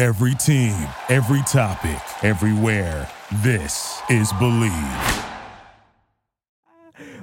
Every team, every topic, everywhere. This is Believe.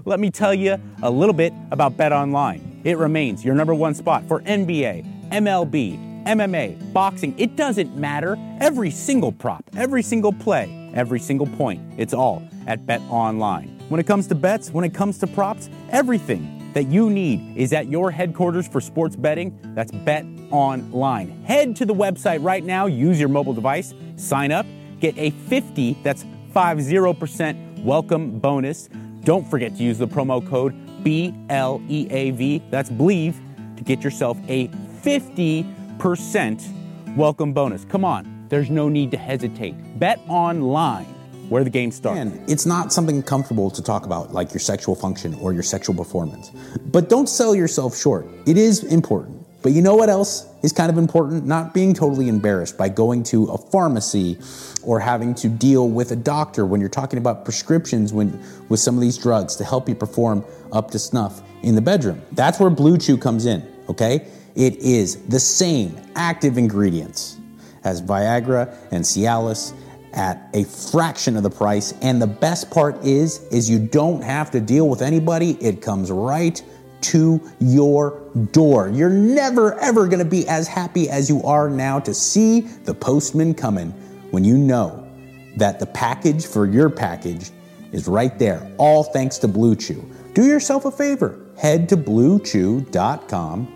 Let me tell you a little bit about Bet Online. It remains your number one spot for NBA, MLB, MMA, boxing. It doesn't matter. Every single prop, every single play, every single point, it's all at Bet Online. When it comes to bets, when it comes to props, everything that you need is at your headquarters for sports betting. That's Bet Online. Head to the website right now, use your mobile device, sign up, get a 50, that's 50% welcome bonus. Don't forget to use the promo code BLEAV, that's Believe, to get yourself a 50% welcome bonus. Come on, there's no need to hesitate. Bet Online where the game starts. And it's not something comfortable to talk about like your sexual function or your sexual performance. But don't sell yourself short. It is important. But you know what else is kind of important? Not being totally embarrassed by going to a pharmacy or having to deal with a doctor when you're talking about prescriptions when, with some of these drugs to help you perform up to snuff in the bedroom. That's where Blue Chew comes in, okay? It is the same active ingredients as Viagra and Cialis at a fraction of the price. And the best part is, is you don't have to deal with anybody. It comes right to your door. You're never ever going to be as happy as you are now to see the postman coming when you know that the package for your package is right there, all thanks to Blue Chew. Do yourself a favor. Head to bluechew.com,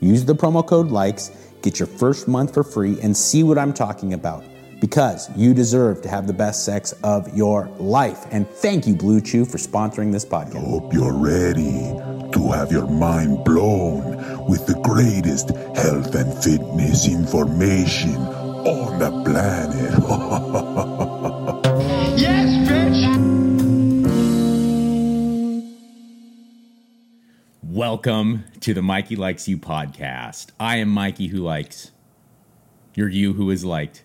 use the promo code LIKES, get your first month for free, and see what I'm talking about because you deserve to have the best sex of your life. And thank you, Blue Chew, for sponsoring this podcast. I Hope you're ready to have your mind blown with the greatest health and fitness information on the planet. yes, bitch! Welcome to the Mikey Likes You podcast. I am Mikey who likes. You're you who is liked.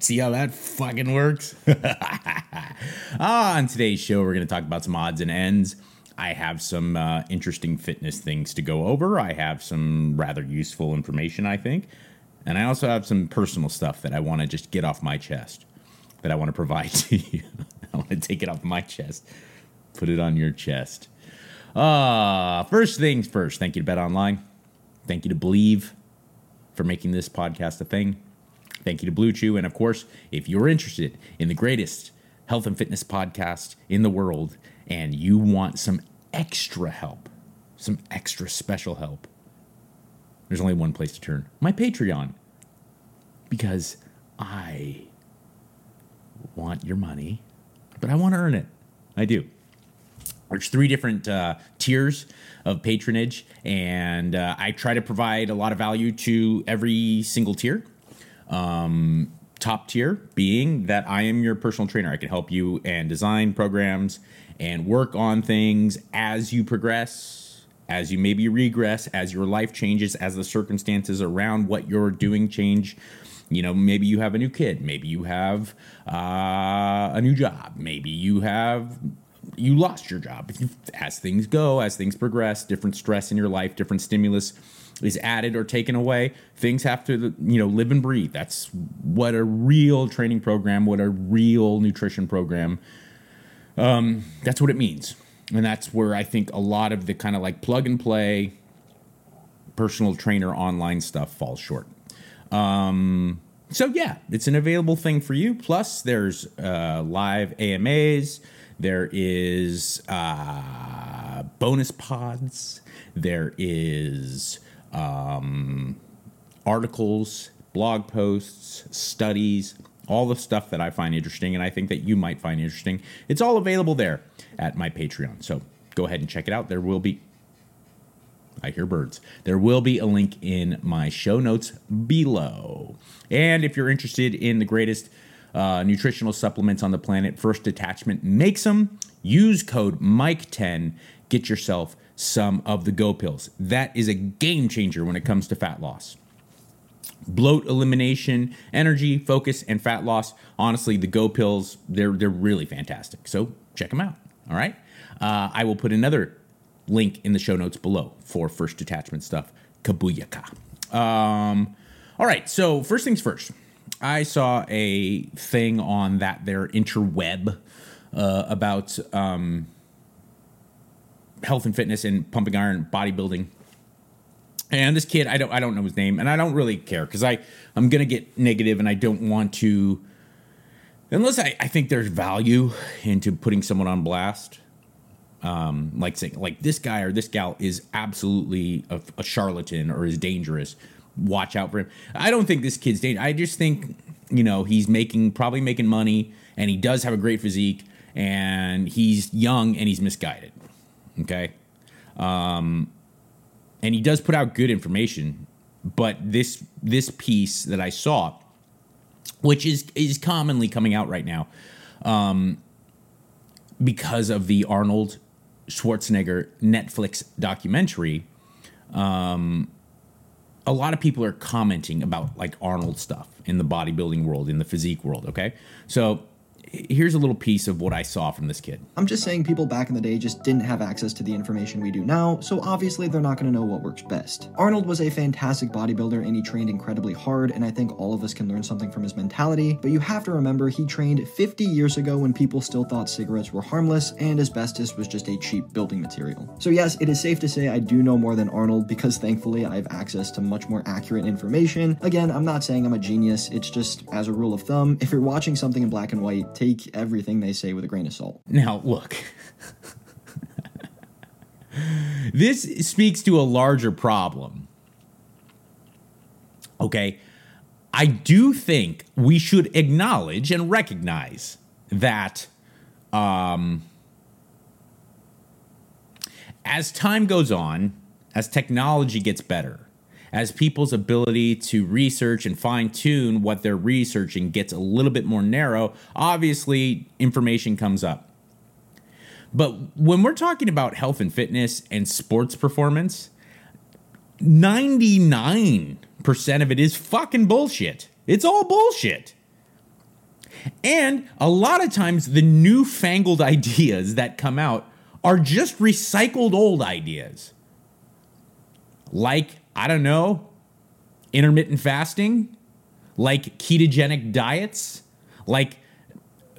See how that fucking works? ah, on today's show, we're going to talk about some odds and ends. I have some uh, interesting fitness things to go over. I have some rather useful information, I think. And I also have some personal stuff that I want to just get off my chest, that I want to provide to you. I want to take it off my chest, put it on your chest. Uh, first things first, thank you to Bet Online. Thank you to Believe for making this podcast a thing. Thank you to Blue Chew. And of course, if you're interested in the greatest health and fitness podcast in the world and you want some extra help, some extra special help, there's only one place to turn my Patreon. Because I want your money, but I want to earn it. I do. There's three different uh, tiers of patronage, and uh, I try to provide a lot of value to every single tier. Um, top tier being that I am your personal trainer. I can help you and design programs and work on things as you progress, as you maybe regress, as your life changes, as the circumstances around what you're doing change. You know, maybe you have a new kid, maybe you have uh, a new job, maybe you have you lost your job. As things go, as things progress, different stress in your life, different stimulus is added or taken away. Things have to, you know, live and breathe. That's what a real training program, what a real nutrition program. Um, that's what it means, and that's where I think a lot of the kind of like plug and play personal trainer online stuff falls short. Um, so yeah, it's an available thing for you. Plus, there's uh, live AMAs. There is uh, bonus pods. There is um, articles, blog posts, studies, all the stuff that I find interesting and I think that you might find interesting. It's all available there at my Patreon. So go ahead and check it out. There will be I hear birds. There will be a link in my show notes below. And if you're interested in the greatest uh, nutritional supplements on the planet, First Detachment makes them. Use code Mike10. Get yourself some of the Go pills. That is a game changer when it comes to fat loss. Bloat elimination, energy, focus, and fat loss. Honestly, the Go pills, they're, they're really fantastic. So check them out. All right. Uh, I will put another link in the show notes below for first detachment stuff. Kabuyaka. Um, all right, so first things first. I saw a thing on that their interweb uh, about um, health and fitness and pumping iron bodybuilding. And this kid, I don't, I don't know his name, and I don't really care because I, I'm gonna get negative, and I don't want to, unless I, I think there's value into putting someone on blast um, like saying like this guy or this gal is absolutely a, a, charlatan or is dangerous. Watch out for him. I don't think this kid's dangerous. I just think you know he's making probably making money and he does have a great physique and he's young and he's misguided. Okay, um, and he does put out good information, but this this piece that I saw, which is is commonly coming out right now. Um, because of the Arnold Schwarzenegger Netflix documentary, um, a lot of people are commenting about like Arnold stuff in the bodybuilding world, in the physique world. Okay. So here's a little piece of what I saw from this kid. I'm just saying people back in the day just didn't have access to the information we do now, so obviously they're not going to know what works best. Arnold was a fantastic bodybuilder and he trained incredibly hard, and I think all of us can learn something from his mentality, but you have to remember he trained 50 years ago when people still thought cigarettes were harmless and asbestos was just a cheap building material. So yes, it is safe to say I do know more than Arnold because thankfully I have access to much more accurate information. Again, I'm not saying I'm a genius, it's just as a rule of thumb, if you're watching something in black and white, take everything they say with a grain of salt. Now, look. this speaks to a larger problem. Okay. I do think we should acknowledge and recognize that um, as time goes on, as technology gets better, as people's ability to research and fine tune what they're researching gets a little bit more narrow, obviously information comes up. But when we're talking about health and fitness and sports performance, 99% of it is fucking bullshit. It's all bullshit. And a lot of times, the newfangled ideas that come out are just recycled old ideas. Like I don't know, intermittent fasting, like ketogenic diets, like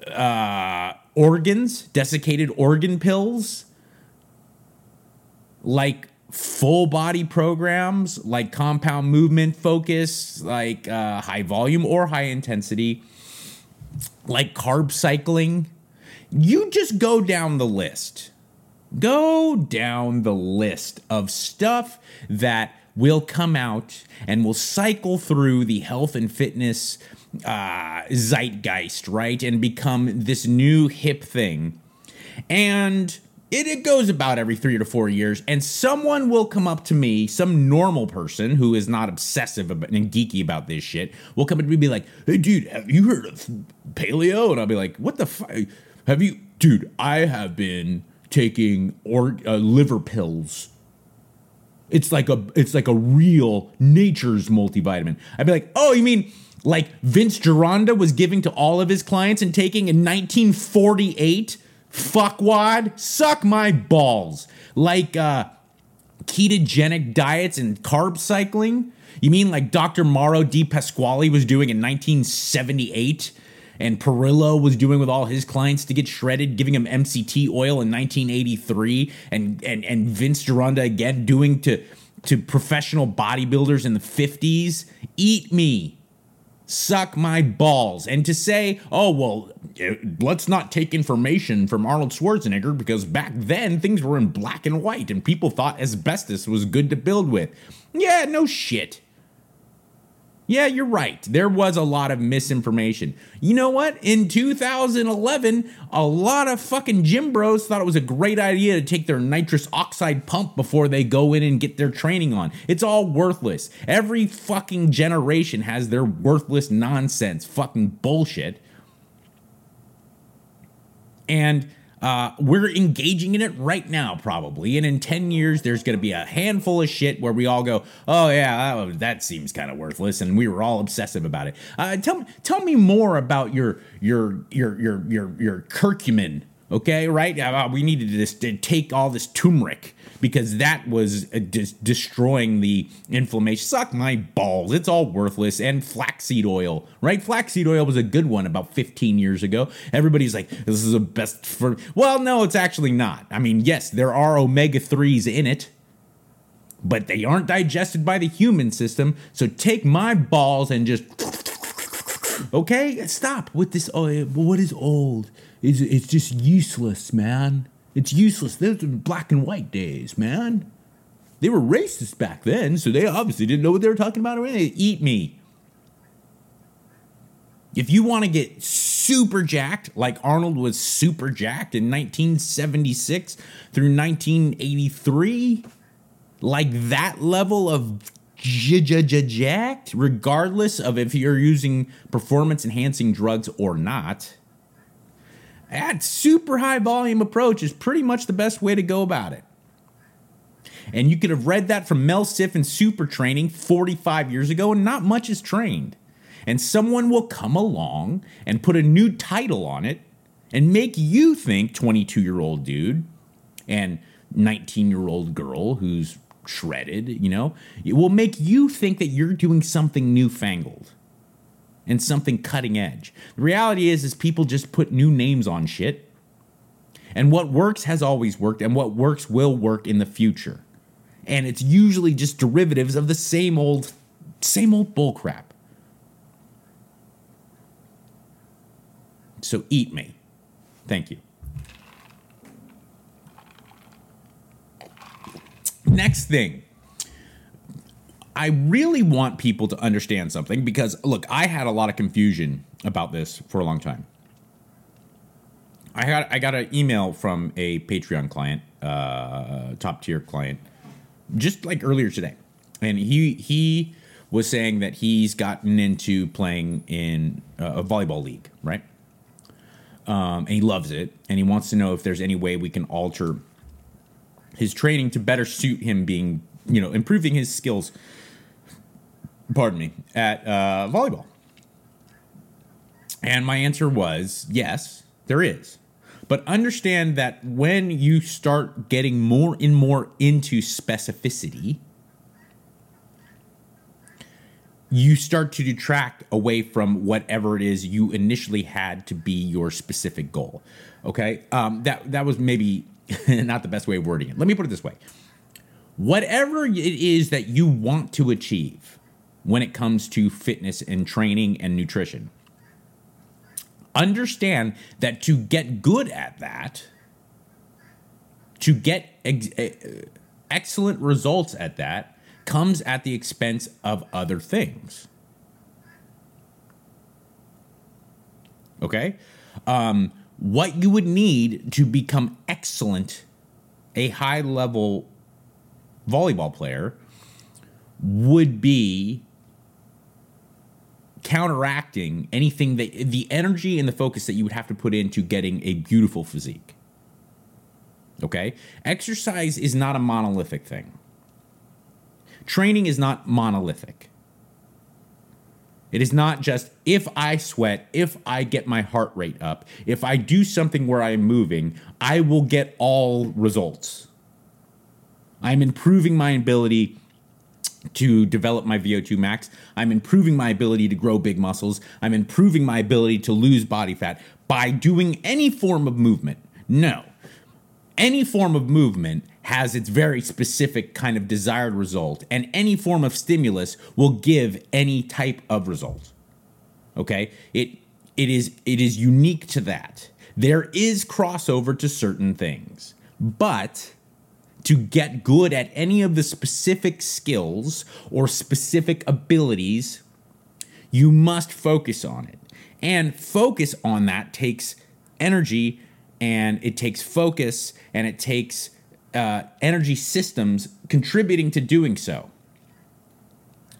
uh, organs, desiccated organ pills, like full body programs, like compound movement focus, like uh, high volume or high intensity, like carb cycling. You just go down the list. Go down the list of stuff that will come out and will cycle through the health and fitness uh, zeitgeist, right? And become this new hip thing. And it, it goes about every three to four years, and someone will come up to me, some normal person who is not obsessive and geeky about this shit, will come up to me and be like, hey, dude, have you heard of paleo? And I'll be like, what the fuck? Have you, dude, I have been taking or uh, liver pills it's like a it's like a real nature's multivitamin. I'd be like, oh, you mean like Vince Gironda was giving to all of his clients and taking in 1948? Fuckwad, suck my balls. Like uh, ketogenic diets and carb cycling. You mean like Dr. Mauro Di Pasquale was doing in 1978? And Parrillo was doing with all his clients to get shredded, giving him MCT oil in 1983, and and and Vince Gironda again doing to to professional bodybuilders in the 50s, eat me. Suck my balls. And to say, oh, well, eh, let's not take information from Arnold Schwarzenegger because back then things were in black and white and people thought asbestos was good to build with. Yeah, no shit. Yeah, you're right. There was a lot of misinformation. You know what? In 2011, a lot of fucking gym bros thought it was a great idea to take their nitrous oxide pump before they go in and get their training on. It's all worthless. Every fucking generation has their worthless nonsense, fucking bullshit. And uh, we're engaging in it right now, probably. And in 10 years, there's going to be a handful of shit where we all go, oh, yeah, that, that seems kind of worthless. And we were all obsessive about it. Uh, tell, tell me more about your, your, your, your, your, your curcumin, okay? Right? We needed to take all this turmeric because that was uh, just destroying the inflammation. Suck my balls. It's all worthless. And flaxseed oil, right? Flaxseed oil was a good one about 15 years ago. Everybody's like, this is the best for. Well, no, it's actually not. I mean, yes, there are omega 3s in it. But they aren't digested by the human system. So take my balls and just okay stop with this oil. what is old it's, it's just useless man it's useless. Those are black and white days, man. They were racist back then, so they obviously didn't know what they were talking about or anything. Eat me. If you want to get super jacked, like Arnold was super jacked in 1976 through 1983, like that level of jacked, regardless of if you're using performance enhancing drugs or not, that super high volume approach is pretty much the best way to go about it. And you could have read that from Mel Siff in Super Training 45 years ago, and not much is trained. And someone will come along and put a new title on it and make you think 22 year old dude and 19 year old girl who's shredded, you know, it will make you think that you're doing something newfangled and something cutting edge. The reality is is people just put new names on shit. And what works has always worked and what works will work in the future. And it's usually just derivatives of the same old same old bullcrap. So eat me. Thank you. Next thing I really want people to understand something because look, I had a lot of confusion about this for a long time. I got I got an email from a Patreon client, uh, top tier client, just like earlier today, and he he was saying that he's gotten into playing in a volleyball league, right? Um, and he loves it, and he wants to know if there's any way we can alter his training to better suit him being, you know, improving his skills pardon me, at uh, volleyball? And my answer was yes, there is. But understand that when you start getting more and more into specificity, you start to detract away from whatever it is you initially had to be your specific goal. Okay, um, that that was maybe not the best way of wording it. Let me put it this way: whatever it is that you want to achieve, when it comes to fitness and training and nutrition. Understand that to get good at that, to get ex- excellent results at that, comes at the expense of other things. Okay? Um, what you would need to become excellent, a high level volleyball player, would be counteracting anything that the energy and the focus that you would have to put into getting a beautiful physique. Okay? Exercise is not a monolithic thing. Training is not monolithic. It is not just if I sweat, if I get my heart rate up, if I do something where I'm moving, I will get all results. I'm improving my ability to develop my VO2 max. I'm improving my ability to grow big muscles. I'm improving my ability to lose body fat by doing any form of movement. No. Any form of movement has its very specific kind of desired result, and any form of stimulus will give any type of result. Okay? It it is it is unique to that. There is crossover to certain things, but to get good at any of the specific skills or specific abilities, you must focus on it. And focus on that takes energy and it takes focus and it takes uh, energy systems contributing to doing so.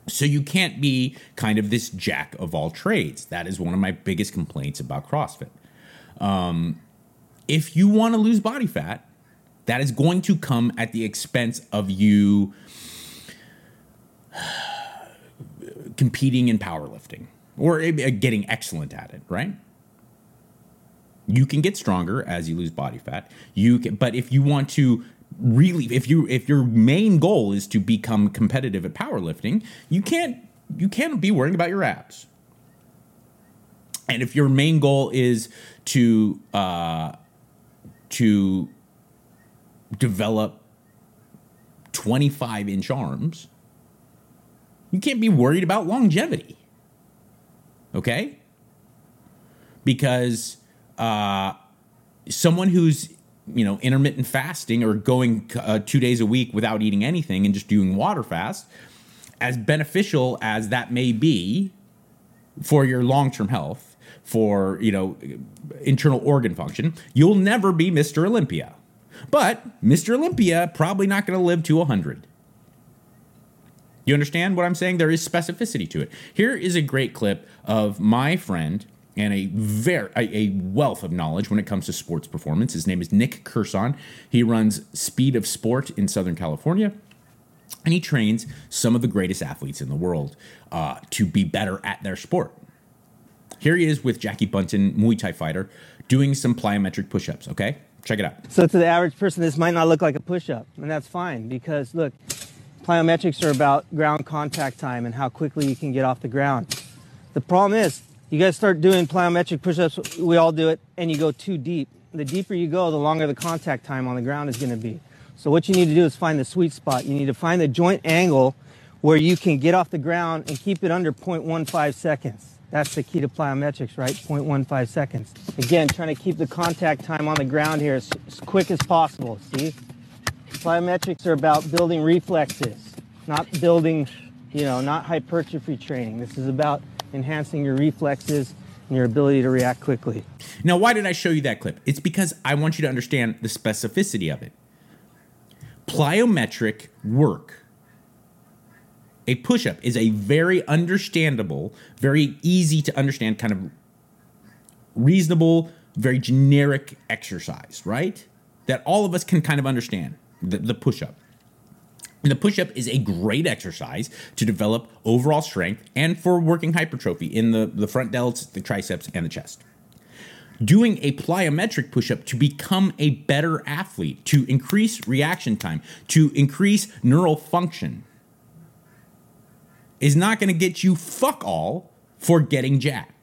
So you can't be kind of this jack of all trades. That is one of my biggest complaints about CrossFit. Um, if you want to lose body fat, that is going to come at the expense of you competing in powerlifting or uh, getting excellent at it, right? You can get stronger as you lose body fat. You can, but if you want to really if you if your main goal is to become competitive at powerlifting, you can't you can't be worrying about your abs. And if your main goal is to uh, to develop 25 inch arms, you can't be worried about longevity. Okay? Because uh, someone who's you know intermittent fasting or going uh, two days a week without eating anything and just doing water fast as beneficial as that may be for your long-term health for you know internal organ function you'll never be mr olympia but mr olympia probably not going to live to 100 you understand what i'm saying there is specificity to it here is a great clip of my friend and a very a wealth of knowledge when it comes to sports performance. His name is Nick Curson. He runs Speed of Sport in Southern California. And he trains some of the greatest athletes in the world uh, to be better at their sport. Here he is with Jackie Buntan, Muay Thai fighter, doing some plyometric push ups. Okay? Check it out. So, to the average person, this might not look like a push up, and that's fine because look, plyometrics are about ground contact time and how quickly you can get off the ground. The problem is, you guys start doing plyometric push-ups, we all do it, and you go too deep. The deeper you go, the longer the contact time on the ground is going to be. So what you need to do is find the sweet spot. You need to find the joint angle where you can get off the ground and keep it under 0.15 seconds. That's the key to plyometrics, right? 0.15 seconds. Again, trying to keep the contact time on the ground here as, as quick as possible, see? Plyometrics are about building reflexes, not building, you know, not hypertrophy training. This is about enhancing your reflexes and your ability to react quickly. Now, why did I show you that clip? It's because I want you to understand the specificity of it. Plyometric work, a push up, is a very understandable, very easy to understand, kind of reasonable, very generic exercise, right? That all of us can kind of understand the, the push up. And the push up is a great exercise to develop overall strength and for working hypertrophy in the, the front delts, the triceps, and the chest. Doing a plyometric push up to become a better athlete, to increase reaction time, to increase neural function, is not going to get you fuck all for getting jacked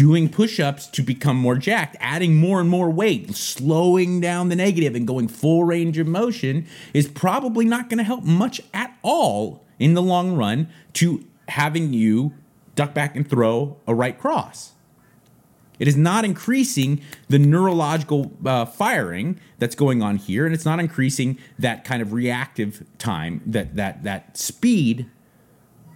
doing push ups to become more jacked, adding more and more weight, slowing down the negative, and going full range of motion is probably not going to help much at all in the long run to having you duck back and throw a right cross. It is not increasing the neurological uh, firing that's going on here, and it's not increasing that kind of reactive time, that that that speed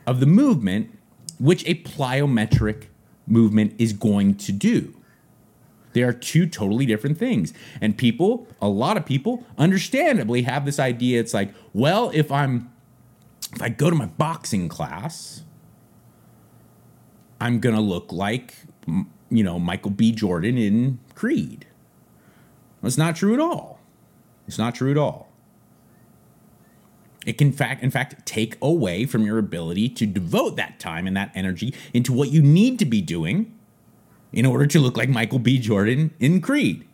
of the movement, which a plyometric movement is going to do. They are two totally different things. And people, a lot of people, understandably have this idea it's like, well, if I'm if I go to my boxing class, I'm to look like you know, Michael B Jordan in Creed. That's not true at all. It's not true at all. It can fact in fact take away from your ability to devote that time and that energy into what you need to be doing in order to look like Michael B. Jordan in Creed.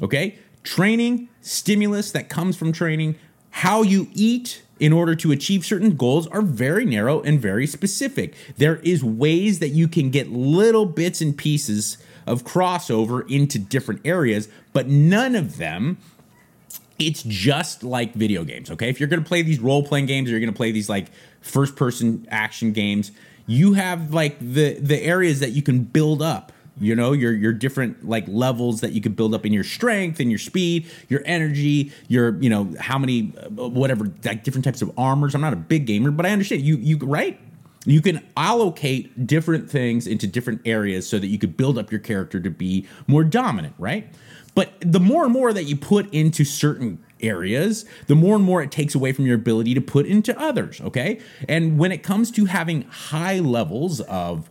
Okay? Training, stimulus that comes from training, how you eat in order to achieve certain goals are very narrow and very specific. There is ways that you can get little bits and pieces of crossover into different areas, but none of them it's just like video games, okay? If you're going to play these role playing games or you're going to play these like first person action games, you have like the the areas that you can build up. You know, your your different like levels that you could build up in your strength and your speed, your energy, your you know how many uh, whatever like different types of armors. I'm not a big gamer, but I understand you you right. You can allocate different things into different areas so that you could build up your character to be more dominant, right? But the more and more that you put into certain areas, the more and more it takes away from your ability to put into others, okay? And when it comes to having high levels of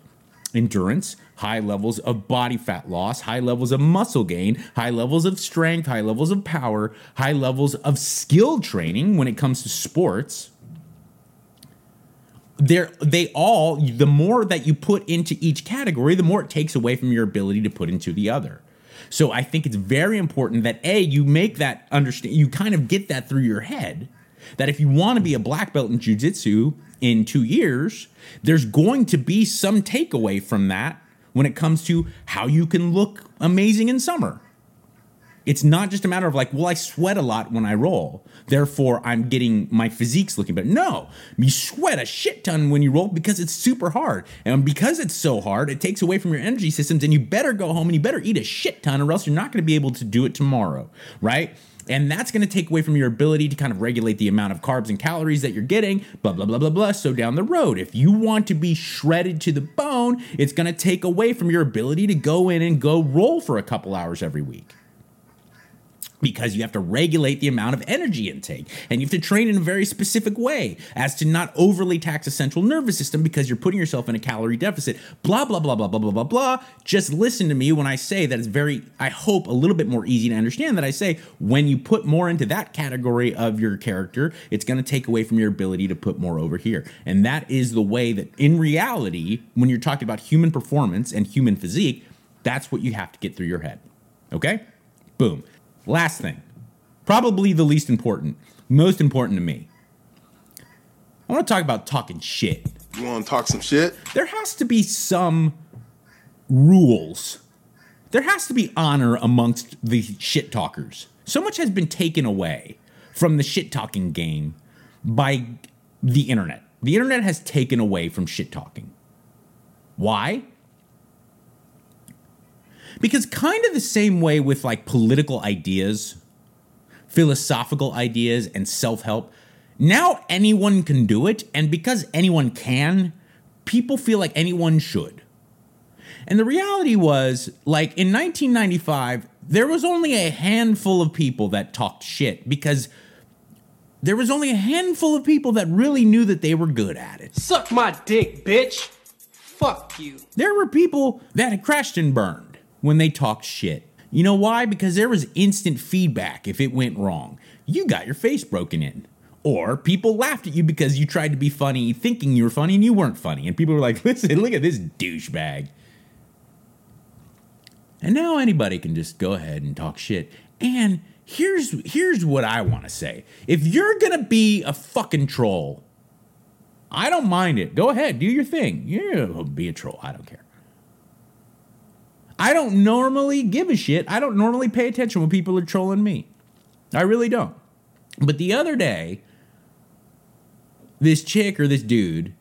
endurance, high levels of body fat loss, high levels of muscle gain, high levels of strength, high levels of power, high levels of skill training when it comes to sports, they're they all the more that you put into each category, the more it takes away from your ability to put into the other. So I think it's very important that A, you make that understand, you kind of get that through your head that if you want to be a black belt in jujitsu in two years, there's going to be some takeaway from that when it comes to how you can look amazing in summer. It's not just a matter of like, well, I sweat a lot when I roll, therefore I'm getting my physique's looking better. No, you sweat a shit ton when you roll because it's super hard. And because it's so hard, it takes away from your energy systems, and you better go home and you better eat a shit ton, or else you're not gonna be able to do it tomorrow, right? And that's going to take away from your ability to kind of regulate the amount of carbs and calories that you're getting, blah, blah, blah, blah, blah. So down the road, if you want to be shredded to the bone, it's going to take away from your ability to go in and go roll for a couple hours every week because you have to regulate the amount of energy intake and you have to train in a very specific way as to not overly tax the central nervous system because you're putting yourself in a calorie deficit. Blah blah blah blah blah blah blah blah. Just listen to me when i say that it's very i hope a little bit more easy to understand that i say when you put more into that category of your character it's going to take away from your ability to put more over here. And that is the way that in reality when you're talking about human performance and human physique that's what you have to get through your head. Okay? Boom Last thing, probably the least important, most important to me. I want to talk about talking shit. You want to talk some shit? There has to be some rules. There has to be honor amongst the shit talkers. So much has been taken away from the shit talking game by the internet. The internet has taken away from shit talking. Why? Because kind of the same way with like political ideas, philosophical ideas, and self help, now anyone can do it. And because anyone can, people feel like anyone should. And the reality was, like in 1995, there was only a handful of people that talked shit because there was only a handful of people that really knew that they were good at it. Suck my dick, bitch. Fuck you. There were people that had crashed and burned when they talked shit. You know why? Because there was instant feedback if it went wrong. You got your face broken in. Or people laughed at you because you tried to be funny, thinking you were funny and you weren't funny. And people were like, listen, look at this douchebag. And now anybody can just go ahead and talk shit. And here's here's what I want to say. If you're gonna be a fucking troll, I don't mind it. Go ahead, do your thing. Yeah, be a troll. I don't care. I don't normally give a shit. I don't normally pay attention when people are trolling me. I really don't. But the other day, this chick or this dude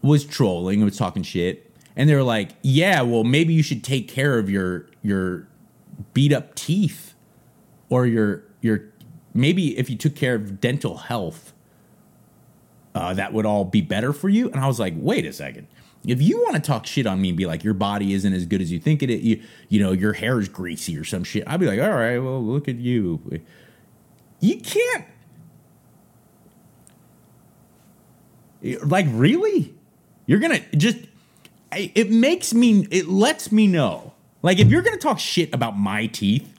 was trolling and was talking shit. And they were like, yeah, well, maybe you should take care of your your beat up teeth or your your maybe if you took care of dental health, uh, that would all be better for you. And I was like, wait a second if you want to talk shit on me and be like your body isn't as good as you think it you you know your hair is greasy or some shit, I'd be like, all right, well look at you. You can't. Like really, you're gonna just. It makes me. It lets me know. Like if you're gonna talk shit about my teeth,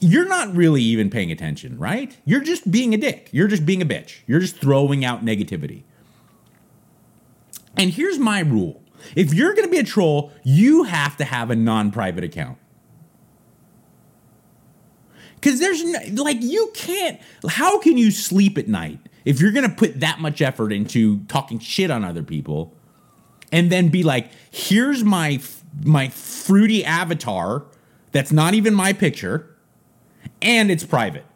you're not really even paying attention, right? You're just being a dick. You're just being a bitch. You're just throwing out negativity. And here's my rule if you're going to be a troll, you have to have a non private account. Because there's no, like, you can't, how can you sleep at night if you're going to put that much effort into talking shit on other people and then be like, here's my, my fruity avatar that's not even my picture, and it's private.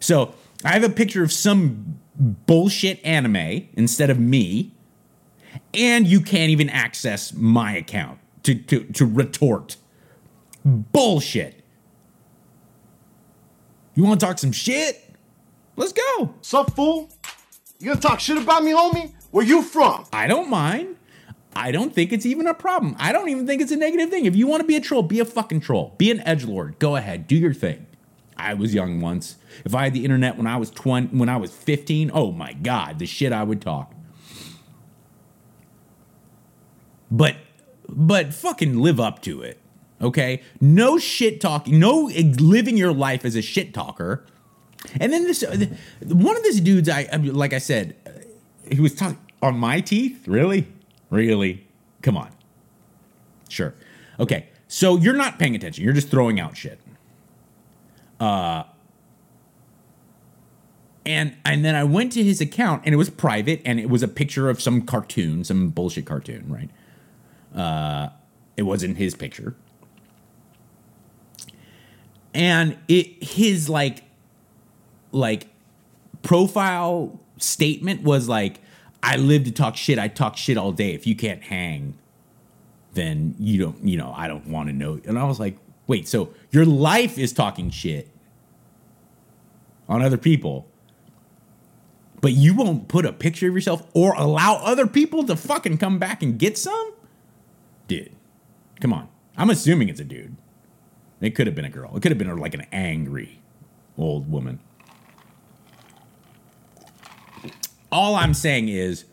So I have a picture of some bullshit anime instead of me, and you can't even access my account to, to, to retort. Bullshit. You want to talk some shit? Let's go. Sup, fool? You gonna talk shit about me, homie? Where you from? I don't mind. I don't think it's even a problem. I don't even think it's a negative thing. If you want to be a troll, be a fucking troll. Be an edge lord. Go ahead, do your thing. I was young once. If I had the internet when I was 20, when I was 15, oh my god, the shit I would talk. But but fucking live up to it. Okay? No shit talking, no living your life as a shit talker. And then this one of these dudes I like I said, uh, he was talking on my teeth? Really? Really? Come on. Sure. Okay. So you're not paying attention. You're just throwing out shit. Uh and and then I went to his account and it was private and it was a picture of some cartoon, some bullshit cartoon, right? Uh it wasn't his picture. And it his like like profile statement was like I live to talk shit. I talk shit all day. If you can't hang, then you don't, you know, I don't want to know. And I was like, wait, so your life is talking shit on other people, but you won't put a picture of yourself or allow other people to fucking come back and get some? Dude, come on. I'm assuming it's a dude. It could have been a girl. It could have been like an angry old woman. All I'm saying is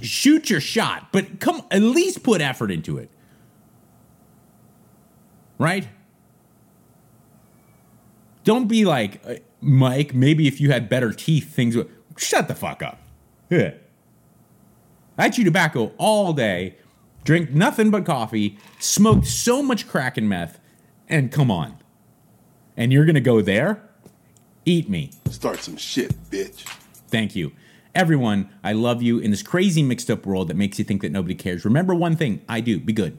shoot your shot, but come at least put effort into it. Right? Don't be like, uh, Mike, maybe if you had better teeth, things would. Shut the fuck up. Yeah. I chew tobacco all day, drink nothing but coffee, smoked so much crack and meth, and come on. And you're gonna go there? Eat me. Start some shit, bitch. Thank you. Everyone, I love you in this crazy mixed up world that makes you think that nobody cares. Remember one thing I do be good.